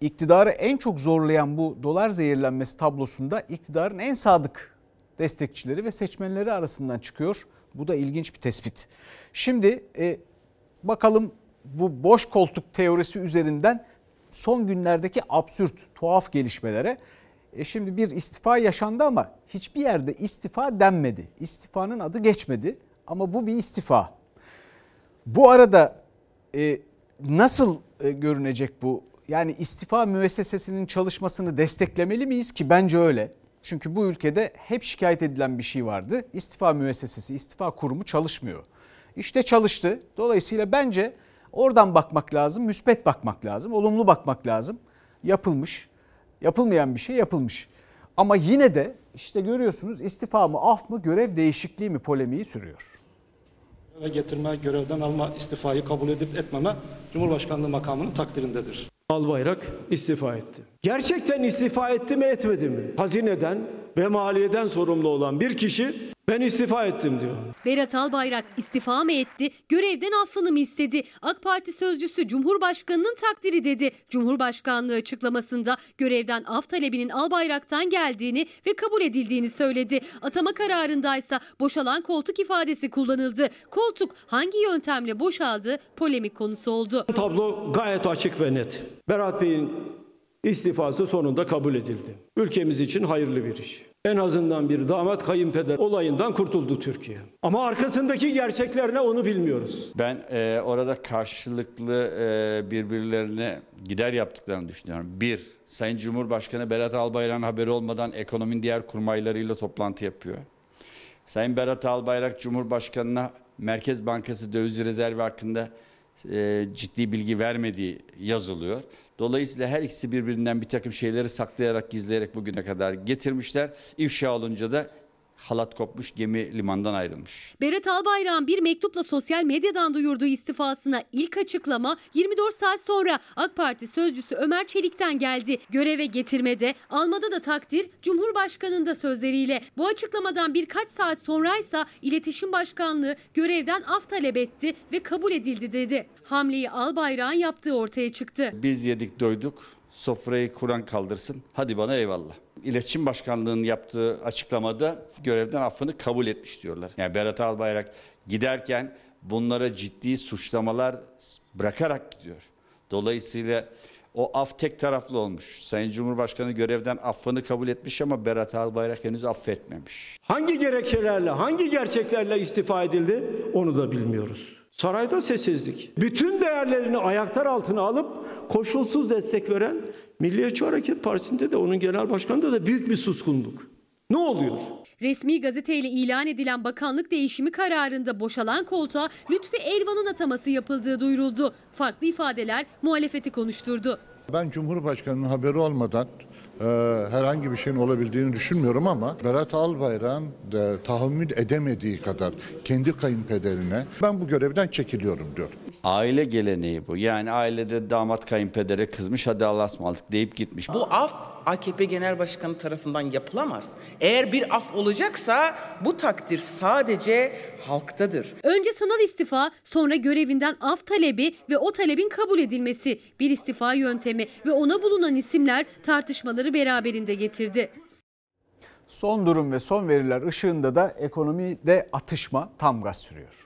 S1: iktidarı en çok zorlayan bu dolar zehirlenmesi tablosunda iktidarın en sadık destekçileri ve seçmenleri arasından çıkıyor. Bu da ilginç bir tespit. Şimdi e, bakalım bu boş koltuk teorisi üzerinden son günlerdeki absürt, tuhaf gelişmelere. E şimdi bir istifa yaşandı ama hiçbir yerde istifa denmedi. İstifanın adı geçmedi ama bu bir istifa. Bu arada e, nasıl e, görünecek bu? Yani istifa müessesesinin çalışmasını desteklemeli miyiz ki bence öyle. Çünkü bu ülkede hep şikayet edilen bir şey vardı. İstifa müessesesi, istifa kurumu çalışmıyor. İşte çalıştı. Dolayısıyla bence oradan bakmak lazım, müspet bakmak lazım, olumlu bakmak lazım. Yapılmış, yapılmayan bir şey yapılmış. Ama yine de işte görüyorsunuz istifa mı, af mı, görev değişikliği mi polemiği sürüyor.
S31: Ve getirme, görevden alma, istifayı kabul edip etmeme Cumhurbaşkanlığı makamının takdirindedir. Albayrak istifa etti. Gerçekten istifa etti mi etmedi mi? Hazineden ve maliyeden sorumlu olan bir kişi ben istifa ettim diyor.
S27: Berat Albayrak istifa mı etti, görevden affını mı istedi? AK Parti sözcüsü Cumhurbaşkanı'nın takdiri dedi. Cumhurbaşkanlığı açıklamasında görevden af talebinin Albayrak'tan geldiğini ve kabul edildiğini söyledi. Atama kararındaysa boşalan koltuk ifadesi kullanıldı. Koltuk hangi yöntemle boşaldı polemik konusu oldu.
S31: Tablo gayet açık ve net. Berat Bey'in istifası sonunda kabul edildi. Ülkemiz için hayırlı bir iş. En azından bir damat kayınpeder olayından kurtuldu Türkiye. Ama arkasındaki gerçekler ne onu bilmiyoruz.
S46: Ben e, orada karşılıklı e, birbirlerine gider yaptıklarını düşünüyorum. Bir, Sayın Cumhurbaşkanı Berat Albayrak'ın haberi olmadan ekonominin diğer kurmaylarıyla toplantı yapıyor. Sayın Berat Albayrak Cumhurbaşkanı'na Merkez Bankası döviz rezervi hakkında e, ciddi bilgi vermediği yazılıyor. Dolayısıyla her ikisi birbirinden bir takım şeyleri saklayarak gizleyerek bugüne kadar getirmişler. İfşa olunca da halat kopmuş gemi limandan ayrılmış.
S27: Berat Albayrak'ın bir mektupla sosyal medyadan duyurduğu istifasına ilk açıklama 24 saat sonra AK Parti sözcüsü Ömer Çelik'ten geldi. Göreve getirmede, almada da takdir Cumhurbaşkanı'nda sözleriyle. Bu açıklamadan birkaç saat sonraysa İletişim Başkanlığı görevden af talep etti ve kabul edildi dedi. Hamleyi Albayrak'ın yaptığı ortaya çıktı.
S46: Biz yedik doyduk sofrayı Kur'an kaldırsın hadi bana eyvallah. İletişim Başkanlığı'nın yaptığı açıklamada görevden affını kabul etmiş diyorlar. Yani Berat Albayrak giderken bunlara ciddi suçlamalar bırakarak gidiyor. Dolayısıyla o af tek taraflı olmuş. Sayın Cumhurbaşkanı görevden affını kabul etmiş ama Berat Albayrak henüz affetmemiş.
S31: Hangi gerekçelerle, hangi gerçeklerle istifa edildi onu da bilmiyoruz. Sarayda sessizlik. Bütün değerlerini ayaklar altına alıp koşulsuz destek veren Milliyetçi Hareket Partisi'nde de onun genel başkanında da büyük bir suskunluk. Ne oluyor?
S27: Resmi gazeteyle ilan edilen bakanlık değişimi kararında boşalan koltuğa Lütfi Elvan'ın ataması yapıldığı duyuruldu. Farklı ifadeler muhalefeti konuşturdu.
S47: Ben Cumhurbaşkanı'nın haberi olmadan e, herhangi bir şeyin olabildiğini düşünmüyorum ama Berat Albayrak'ın da tahammül edemediği kadar kendi kayınpederine ben bu görevden çekiliyorum diyor.
S46: Aile geleneği bu. Yani ailede damat kayınpedere kızmış hadi Allah'a ısmarladık deyip gitmiş.
S48: Bu af AKP Genel Başkanı tarafından yapılamaz. Eğer bir af olacaksa bu takdir sadece halktadır.
S27: Önce sanal istifa, sonra görevinden af talebi ve o talebin kabul edilmesi, bir istifa yöntemi ve ona bulunan isimler tartışmaları beraberinde getirdi.
S1: Son durum ve son veriler ışığında da ekonomide atışma tam gaz sürüyor.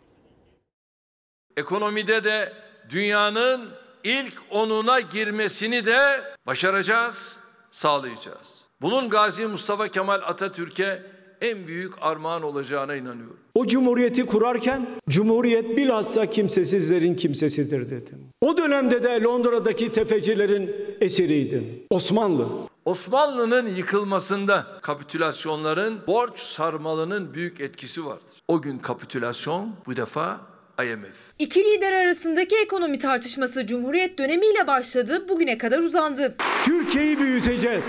S3: Ekonomide de dünyanın ilk onuna girmesini de başaracağız, sağlayacağız. Bunun Gazi Mustafa Kemal Atatürk'e en büyük armağan olacağına inanıyorum.
S31: O cumhuriyeti kurarken cumhuriyet bilhassa kimsesizlerin kimsesidir dedim. O dönemde de Londra'daki tefecilerin esiriydim. Osmanlı
S3: Osmanlı'nın yıkılmasında kapitülasyonların borç sarmalının büyük etkisi vardır. O gün kapitülasyon bu defa IMF.
S2: İki lider arasındaki ekonomi tartışması Cumhuriyet dönemiyle başladı, bugüne kadar uzandı.
S31: Türkiye'yi büyüteceğiz.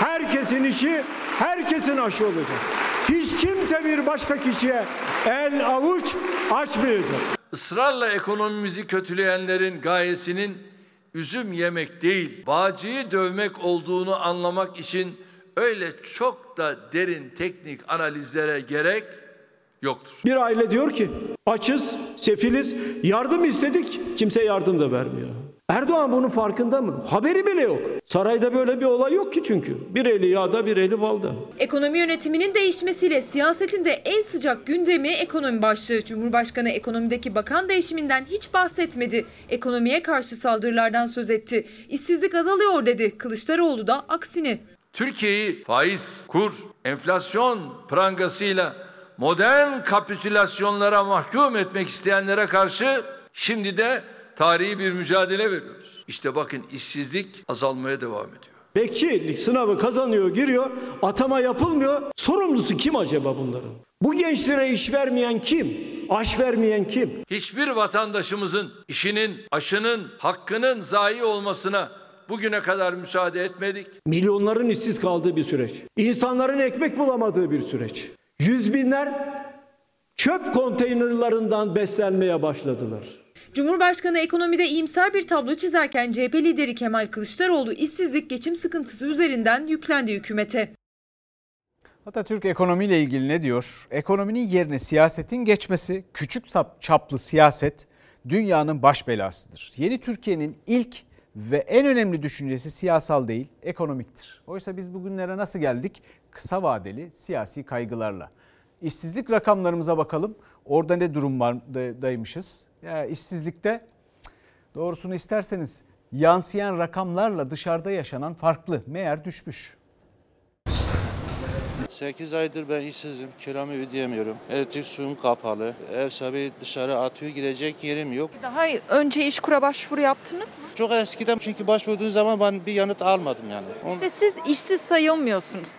S31: Herkesin işi, herkesin aşı olacak. Hiç kimse bir başka kişiye el avuç açmayacak.
S3: Israrla ekonomimizi kötüleyenlerin gayesinin üzüm yemek değil, bağcıyı dövmek olduğunu anlamak için öyle çok da derin teknik analizlere gerek yoktur.
S31: Bir aile diyor ki açız, sefiliz, yardım istedik, kimse yardım da vermiyor. Erdoğan bunun farkında mı? Haberi bile yok. Sarayda böyle bir olay yok ki çünkü. Bir eli yağda bir eli balda.
S2: Ekonomi yönetiminin değişmesiyle siyasetin de en sıcak gündemi ekonomi başlığı. Cumhurbaşkanı ekonomideki bakan değişiminden hiç bahsetmedi. Ekonomiye karşı saldırılardan söz etti. İşsizlik azalıyor dedi. Kılıçdaroğlu da aksini.
S3: Türkiye'yi faiz, kur, enflasyon prangasıyla modern kapitülasyonlara mahkum etmek isteyenlere karşı şimdi de tarihi bir mücadele veriyoruz. İşte bakın işsizlik azalmaya devam ediyor.
S31: Bekçilik sınavı kazanıyor, giriyor, atama yapılmıyor. Sorumlusu kim acaba bunların? Bu gençlere iş vermeyen kim? Aş vermeyen kim?
S3: Hiçbir vatandaşımızın işinin, aşının, hakkının zayi olmasına bugüne kadar müsaade etmedik.
S31: Milyonların işsiz kaldığı bir süreç. İnsanların ekmek bulamadığı bir süreç. Yüz binler çöp konteynerlarından beslenmeye başladılar.
S2: Cumhurbaşkanı ekonomide iyimser bir tablo çizerken CHP lideri Kemal Kılıçdaroğlu işsizlik geçim sıkıntısı üzerinden yüklendi hükümete.
S1: Atatürk ekonomiyle ilgili ne diyor? Ekonominin yerine siyasetin geçmesi, küçük çaplı siyaset dünyanın baş belasıdır. Yeni Türkiye'nin ilk ve en önemli düşüncesi siyasal değil, ekonomiktir. Oysa biz bugünlere nasıl geldik? Kısa vadeli siyasi kaygılarla. İşsizlik rakamlarımıza bakalım. Orada ne durum vardaymışız? Ya işsizlikte doğrusunu isterseniz yansıyan rakamlarla dışarıda yaşanan farklı. Meğer düşmüş.
S49: 8 aydır ben işsizim. Kiramı ödeyemiyorum. Elektrik suyum kapalı. Ev sahibi dışarı atıyor. Gidecek yerim yok.
S50: Daha önce işkura başvuru yaptınız mı?
S49: Çok eskiden çünkü başvurduğum zaman ben bir yanıt almadım yani.
S50: İşte siz işsiz sayılmıyorsunuz.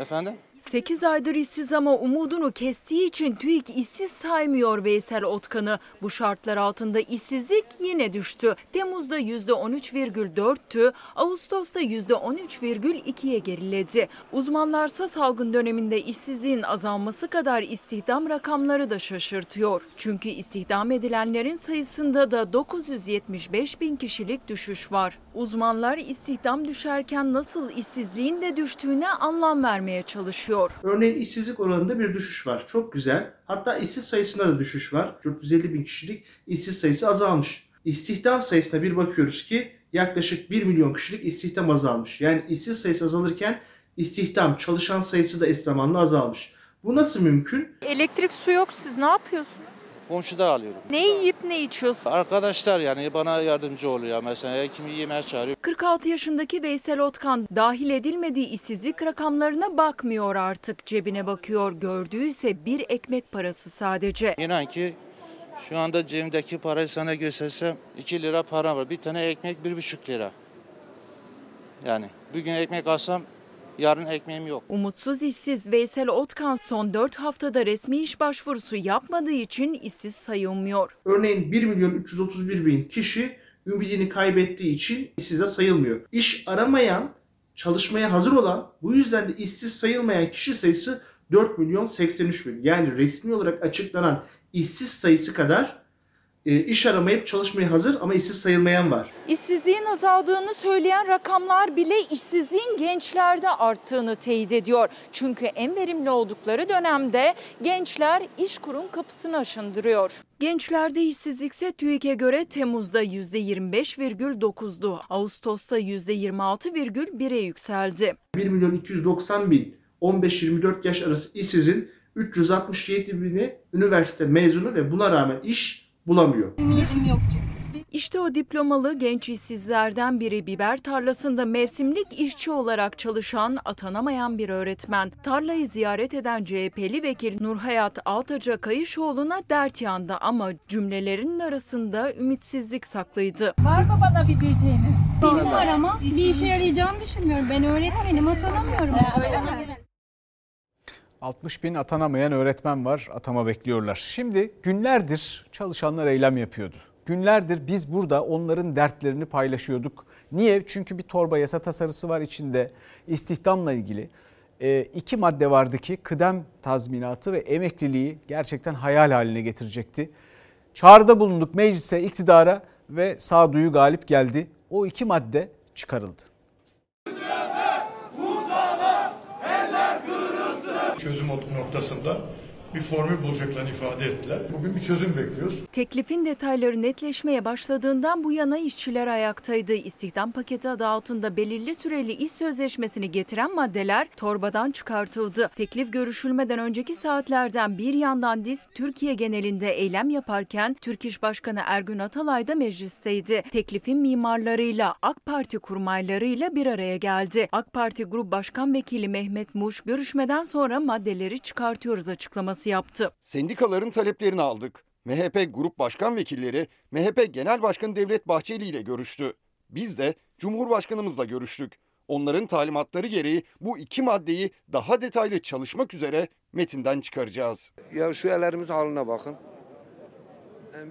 S49: Efendim?
S50: 8 aydır işsiz ama umudunu kestiği için TÜİK işsiz saymıyor Veysel Otkan'ı. Bu şartlar altında işsizlik yine düştü. Temmuz'da %13,4'tü, Ağustos'ta %13,2'ye geriledi. Uzmanlarsa salgın döneminde işsizliğin azalması kadar istihdam rakamları da şaşırtıyor. Çünkü istihdam edilenlerin sayısında da 975 bin kişilik düşüş var. Uzmanlar istihdam düşerken nasıl işsizliğin de düştüğüne anlam vermeye çalışıyor.
S51: Örneğin işsizlik oranında bir düşüş var. Çok güzel. Hatta işsiz sayısında da düşüş var. 450 bin kişilik işsiz sayısı azalmış. İstihdam sayısına bir bakıyoruz ki yaklaşık 1 milyon kişilik istihdam azalmış. Yani işsiz sayısı azalırken istihdam, çalışan sayısı da eş zamanlı azalmış. Bu nasıl mümkün?
S50: Elektrik su yok siz ne yapıyorsunuz?
S49: Komşuda alıyorum.
S50: Ne yiyip ne içiyorsun?
S49: Arkadaşlar yani bana yardımcı oluyor. Mesela kimi yemeğe çağırıyor.
S50: 46 yaşındaki Veysel Otkan dahil edilmediği işsizlik rakamlarına bakmıyor artık. Cebine bakıyor. Gördüğü ise bir ekmek parası sadece.
S49: İnan ki şu anda cebimdeki parayı sana göstersem 2 lira para var. Bir tane ekmek 1,5 lira. Yani bugün ekmek alsam yarın ekmeğim yok.
S50: Umutsuz işsiz Veysel Otkan son 4 haftada resmi iş başvurusu yapmadığı için işsiz sayılmıyor.
S51: Örneğin 1 milyon 331 bin kişi ümidini kaybettiği için işsize sayılmıyor. İş aramayan, çalışmaya hazır olan, bu yüzden de işsiz sayılmayan kişi sayısı 4 milyon 83 bin. Yani resmi olarak açıklanan işsiz sayısı kadar e, iş aramayıp çalışmaya hazır ama işsiz sayılmayan var.
S50: İşsizliğin azaldığını söyleyen rakamlar bile işsizliğin gençlerde arttığını teyit ediyor. Çünkü en verimli oldukları dönemde gençler iş kurum kapısını aşındırıyor. Gençlerde işsizlikse TÜİK'e göre Temmuz'da %25,9'du. Ağustos'ta %26,1'e yükseldi.
S51: 1 milyon 290 bin 15-24 yaş arası işsizin 367 bini üniversite mezunu ve buna rağmen iş bulamıyor.
S50: İşte o diplomalı genç işsizlerden biri biber tarlasında mevsimlik işçi olarak çalışan, atanamayan bir öğretmen. Tarlayı ziyaret eden CHP'li vekil Nurhayat Altaca Kayışoğlu'na dert yandı ama cümlelerinin arasında ümitsizlik saklıydı.
S52: Var mı bana bir diyeceğiniz? Benim var ama bir işe yarayacağını düşünmüyorum. Ben öğretmenim atanamıyorum.
S1: 60 bin atanamayan öğretmen var. Atama bekliyorlar. Şimdi günlerdir çalışanlar eylem yapıyordu. Günlerdir biz burada onların dertlerini paylaşıyorduk. Niye? Çünkü bir torba yasa tasarısı var içinde. İstihdamla ilgili e, iki madde vardı ki kıdem tazminatı ve emekliliği gerçekten hayal haline getirecekti. Çağrıda bulunduk meclise, iktidara ve sağduyu galip geldi. O iki madde çıkarıldı.
S53: çözüm noktasında bir formül bulacaklarını ifade ettiler. Bugün bir çözüm bekliyoruz.
S50: Teklifin detayları netleşmeye başladığından bu yana işçiler ayaktaydı. İstihdam paketi adı altında belirli süreli iş sözleşmesini getiren maddeler torbadan çıkartıldı. Teklif görüşülmeden önceki saatlerden bir yandan DİS Türkiye genelinde eylem yaparken Türk İş Başkanı Ergün Atalay da meclisteydi. Teklifin mimarlarıyla AK Parti kurmaylarıyla bir araya geldi. AK Parti Grup Başkan Vekili Mehmet Muş görüşmeden sonra maddeleri çıkartıyoruz açıklaması yaptı.
S54: Sendikaların taleplerini aldık. MHP Grup Başkan Vekilleri MHP Genel Başkanı Devlet Bahçeli ile görüştü. Biz de Cumhurbaşkanımızla görüştük. Onların talimatları gereği bu iki maddeyi daha detaylı çalışmak üzere metinden çıkaracağız.
S55: Ya şu ellerimiz haline bakın.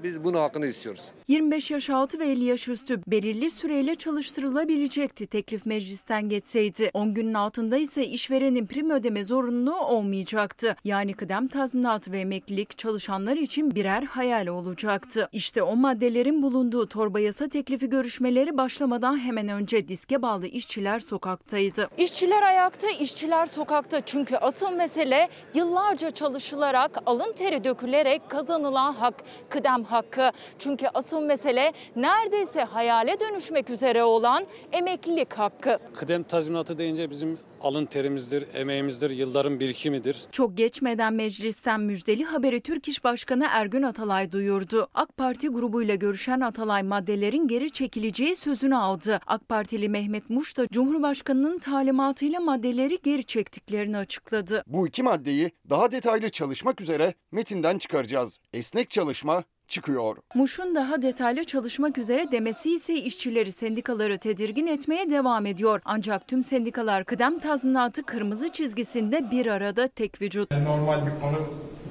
S55: Biz bunu hakkını istiyoruz.
S50: 25 yaş altı ve 50 yaş üstü belirli süreyle çalıştırılabilecekti teklif meclisten geçseydi. 10 günün altında ise işverenin prim ödeme zorunluluğu olmayacaktı. Yani kıdem tazminatı ve emeklilik çalışanlar için birer hayal olacaktı. İşte o maddelerin bulunduğu torba yasa teklifi görüşmeleri başlamadan hemen önce diske bağlı işçiler sokaktaydı. İşçiler ayakta, işçiler sokakta. Çünkü asıl mesele yıllarca çalışılarak, alın teri dökülerek kazanılan hak, kıdem hakkı. Çünkü asıl mesele neredeyse hayale dönüşmek üzere olan emeklilik hakkı.
S56: Kıdem tazminatı deyince bizim alın terimizdir, emeğimizdir, yılların birikimidir.
S50: Çok geçmeden meclisten müjdeli haberi Türk İş Başkanı Ergün Atalay duyurdu. AK Parti grubuyla görüşen Atalay maddelerin geri çekileceği sözünü aldı. AK Partili Mehmet Muş da Cumhurbaşkanının talimatıyla maddeleri geri çektiklerini açıkladı.
S54: Bu iki maddeyi daha detaylı çalışmak üzere metinden çıkaracağız. Esnek çalışma çıkıyor.
S50: Muş'un daha detaylı çalışmak üzere demesi ise işçileri sendikaları tedirgin etmeye devam ediyor. Ancak tüm sendikalar kıdem tazminatı kırmızı çizgisinde bir arada tek vücut.
S53: Normal bir konu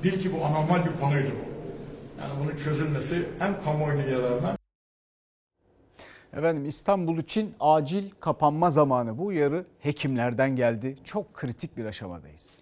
S53: değil ki bu anormal bir konuydu bu. Yani bunun çözülmesi hem kamuoyunu yararına
S1: Efendim İstanbul için acil kapanma zamanı bu uyarı hekimlerden geldi. Çok kritik bir aşamadayız.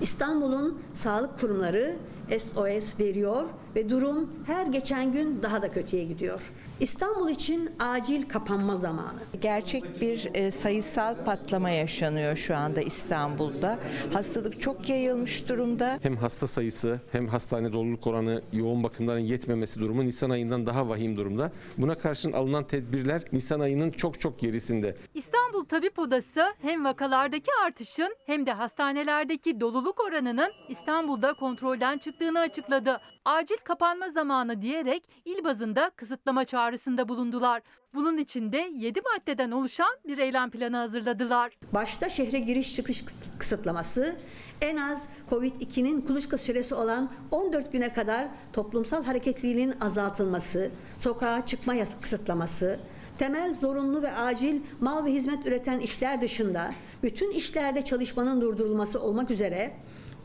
S57: İstanbul'un sağlık kurumları SOS veriyor ve durum her geçen gün daha da kötüye gidiyor. İstanbul için acil kapanma zamanı.
S58: Gerçek bir e, sayısal patlama yaşanıyor şu anda İstanbul'da. Hastalık çok yayılmış durumda.
S59: Hem hasta sayısı hem hastane doluluk oranı yoğun bakımların yetmemesi durumu Nisan ayından daha vahim durumda. Buna karşın alınan tedbirler Nisan ayının çok çok gerisinde.
S60: İstanbul Tabip Odası hem vakalardaki artışın hem de hastanelerdeki doluluk oranının İstanbul'da kontrolden çıktığını açıkladı. Acil kapanma zamanı diyerek il bazında kısıtlama çağrısında bulundular. Bunun için de 7 maddeden oluşan bir eylem planı hazırladılar.
S57: Başta şehre giriş çıkış kısıtlaması, en az Covid-2'nin kuluçka süresi olan 14 güne kadar toplumsal hareketliliğin azaltılması, sokağa çıkma kısıtlaması, temel zorunlu ve acil mal ve hizmet üreten işler dışında bütün işlerde çalışmanın durdurulması olmak üzere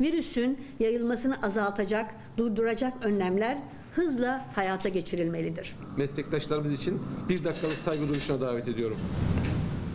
S57: virüsün yayılmasını azaltacak, durduracak önlemler hızla hayata geçirilmelidir.
S59: Meslektaşlarımız için bir dakikalık saygı duruşuna davet ediyorum.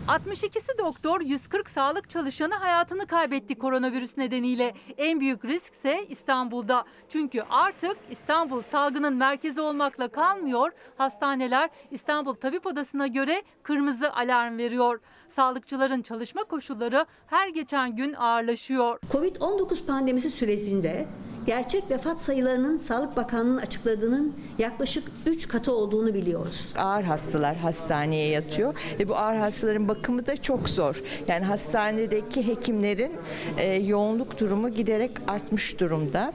S60: 62'si doktor, 140 sağlık çalışanı hayatını kaybetti koronavirüs nedeniyle. En büyük risk ise İstanbul'da. Çünkü artık İstanbul salgının merkezi olmakla kalmıyor. Hastaneler İstanbul Tabip Odası'na göre kırmızı alarm veriyor. Sağlıkçıların çalışma koşulları her geçen gün ağırlaşıyor.
S57: Covid-19 pandemisi sürecinde gerçek vefat sayılarının Sağlık Bakanlığı'nın açıkladığının yaklaşık 3 katı olduğunu biliyoruz.
S58: Ağır hastalar hastaneye yatıyor ve bu ağır hastaların bakımı da çok zor. Yani hastanedeki hekimlerin e, yoğunluk durumu giderek artmış durumda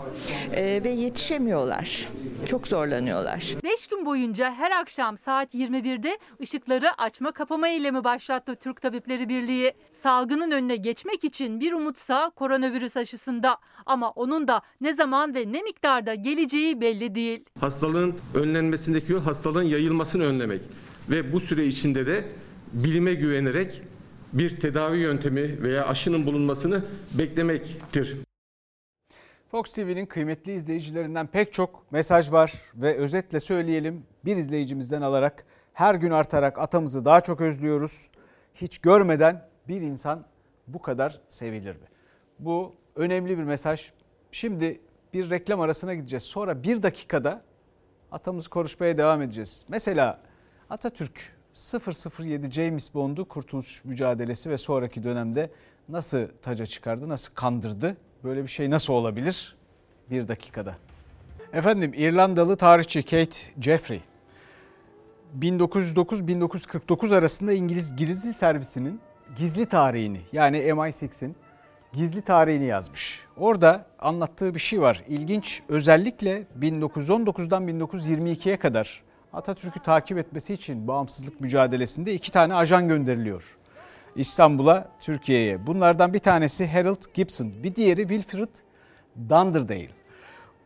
S58: e, ve yetişemiyorlar. Çok zorlanıyorlar.
S60: 5 gün boyunca her akşam saat 21'de ışıkları açma kapama eylemi başlattı Türk Tabipleri Birliği. Salgının önüne geçmek için bir umutsa koronavirüs aşısında ama onun da ne zaman zaman ve ne miktarda geleceği belli değil.
S59: Hastalığın önlenmesindeki yol hastalığın yayılmasını önlemek ve bu süre içinde de bilime güvenerek bir tedavi yöntemi veya aşının bulunmasını beklemektir.
S1: Fox TV'nin kıymetli izleyicilerinden pek çok mesaj var ve özetle söyleyelim bir izleyicimizden alarak her gün artarak atamızı daha çok özlüyoruz. Hiç görmeden bir insan bu kadar sevilir mi? Bu önemli bir mesaj. Şimdi bir reklam arasına gideceğiz. Sonra bir dakikada atamızı konuşmaya devam edeceğiz. Mesela Atatürk 007 James Bond'u kurtuluş mücadelesi ve sonraki dönemde nasıl taca çıkardı, nasıl kandırdı? Böyle bir şey nasıl olabilir? Bir dakikada. Efendim İrlandalı tarihçi Kate Jeffrey 1909-1949 arasında İngiliz gizli servisinin gizli tarihini yani MI6'in gizli tarihini yazmış. Orada anlattığı bir şey var. İlginç özellikle 1919'dan 1922'ye kadar Atatürk'ü takip etmesi için bağımsızlık mücadelesinde iki tane ajan gönderiliyor. İstanbul'a, Türkiye'ye. Bunlardan bir tanesi Harold Gibson, bir diğeri Wilfred Dunderdale.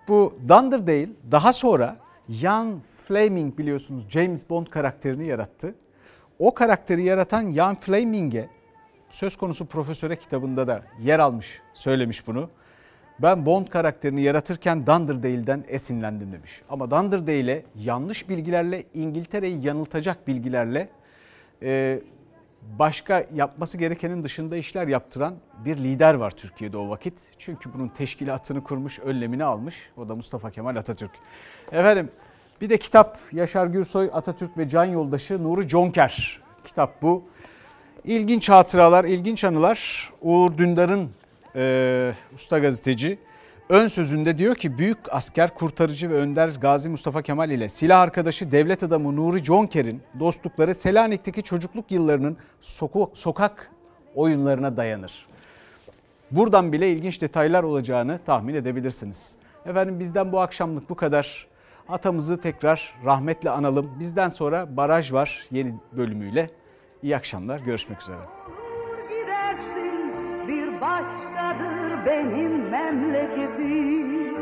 S1: Bu Dunderdale daha sonra Ian Fleming biliyorsunuz James Bond karakterini yarattı. O karakteri yaratan Ian Fleming'e söz konusu profesöre kitabında da yer almış, söylemiş bunu. Ben Bond karakterini yaratırken Dunderdale'den esinlendim demiş. Ama Dunderdale'e yanlış bilgilerle, İngiltere'yi yanıltacak bilgilerle e, başka yapması gerekenin dışında işler yaptıran bir lider var Türkiye'de o vakit. Çünkü bunun teşkilatını kurmuş, önlemini almış. O da Mustafa Kemal Atatürk. Efendim bir de kitap Yaşar Gürsoy, Atatürk ve Can Yoldaşı Nuri Conker. Kitap bu. İlginç hatıralar, ilginç anılar. Uğur Dündar'ın e, usta gazeteci ön sözünde diyor ki büyük asker, kurtarıcı ve önder Gazi Mustafa Kemal ile silah arkadaşı devlet adamı Nuri Conker'in dostlukları Selanik'teki çocukluk yıllarının soku, sokak oyunlarına dayanır. Buradan bile ilginç detaylar olacağını tahmin edebilirsiniz. Efendim bizden bu akşamlık bu kadar. Atamızı tekrar rahmetle analım. Bizden sonra baraj var yeni bölümüyle. İyi akşamlar, görüşmek üzere.
S61: Başkadır benim memleketim.